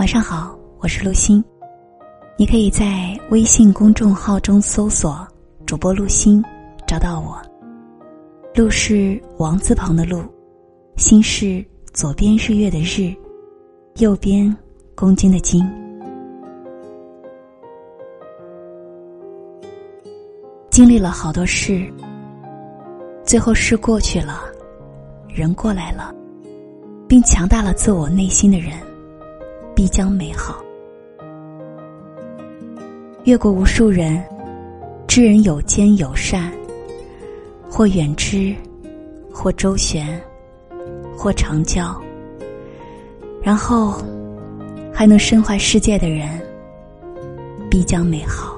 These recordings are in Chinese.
晚上好，我是陆欣。你可以在微信公众号中搜索“主播陆欣”，找到我。陆是王字旁的陆，心是左边日月的日，右边公斤的斤。经历了好多事，最后事过去了，人过来了，并强大了自我内心的人，必将美好。越过无数人，知人有奸有善，或远之，或周旋，或长交，然后还能身怀世界的人，必将美好。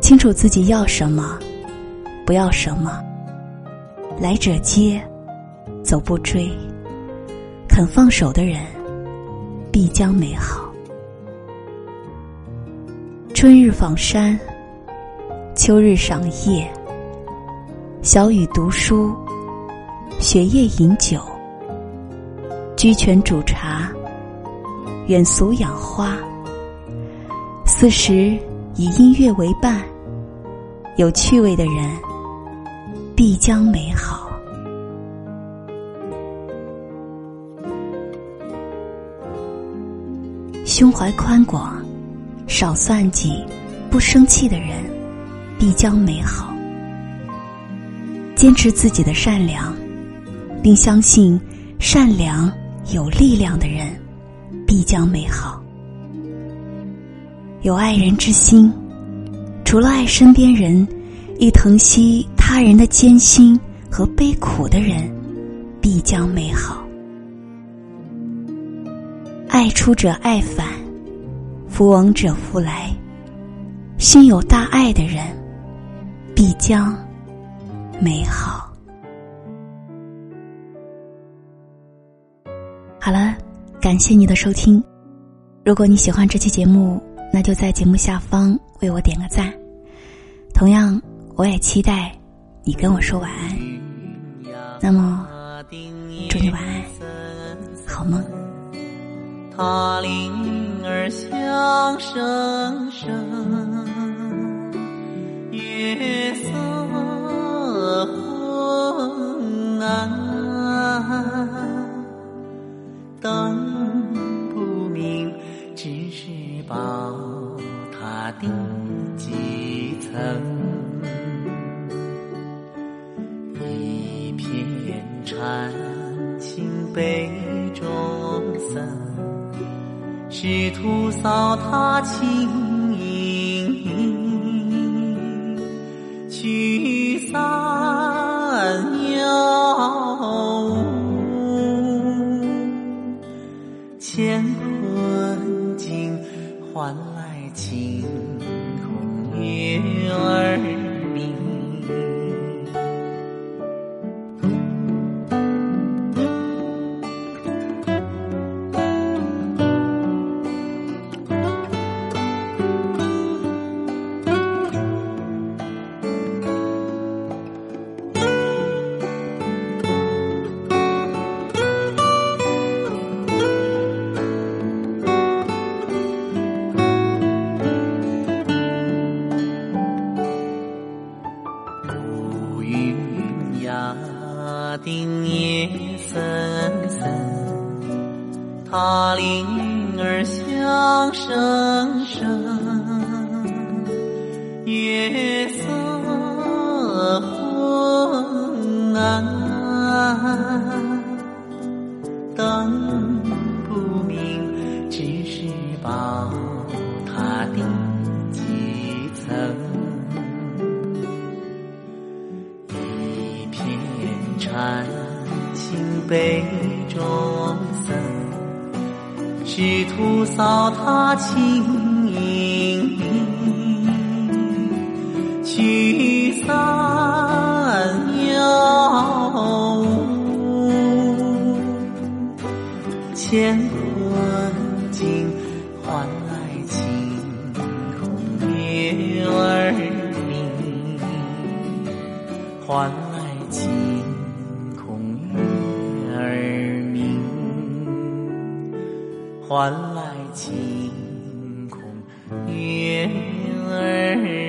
清楚自己要什么，不要什么。来者接，走不追。肯放手的人，必将美好。春日访山，秋日赏叶。小雨读书，雪夜饮酒。居泉煮茶，远俗养花。四时以音乐为伴。有趣味的人，必将美好。胸怀宽广，少算计，不生气的人，必将美好。坚持自己的善良，并相信善良有力量的人，必将美好。有爱人之心。除了爱身边人，亦疼惜他人的艰辛和悲苦的人，必将美好。爱出者爱返，福往者福来。心有大爱的人，必将美好。好了，感谢你的收听。如果你喜欢这期节目，那就在节目下方为我点个赞。同样，我也期待你跟我说晚安。那么，祝你晚安，好梦。他铃儿响声声，试图扫他轻盈，驱散妖雾，乾坤境换来晴空月儿。塔顶夜森森，塔铃儿响声声，禅心杯中僧，试图扫他轻盈，驱散妖雾，乾坤境换来晴空月儿明。换来晴换来晴空月儿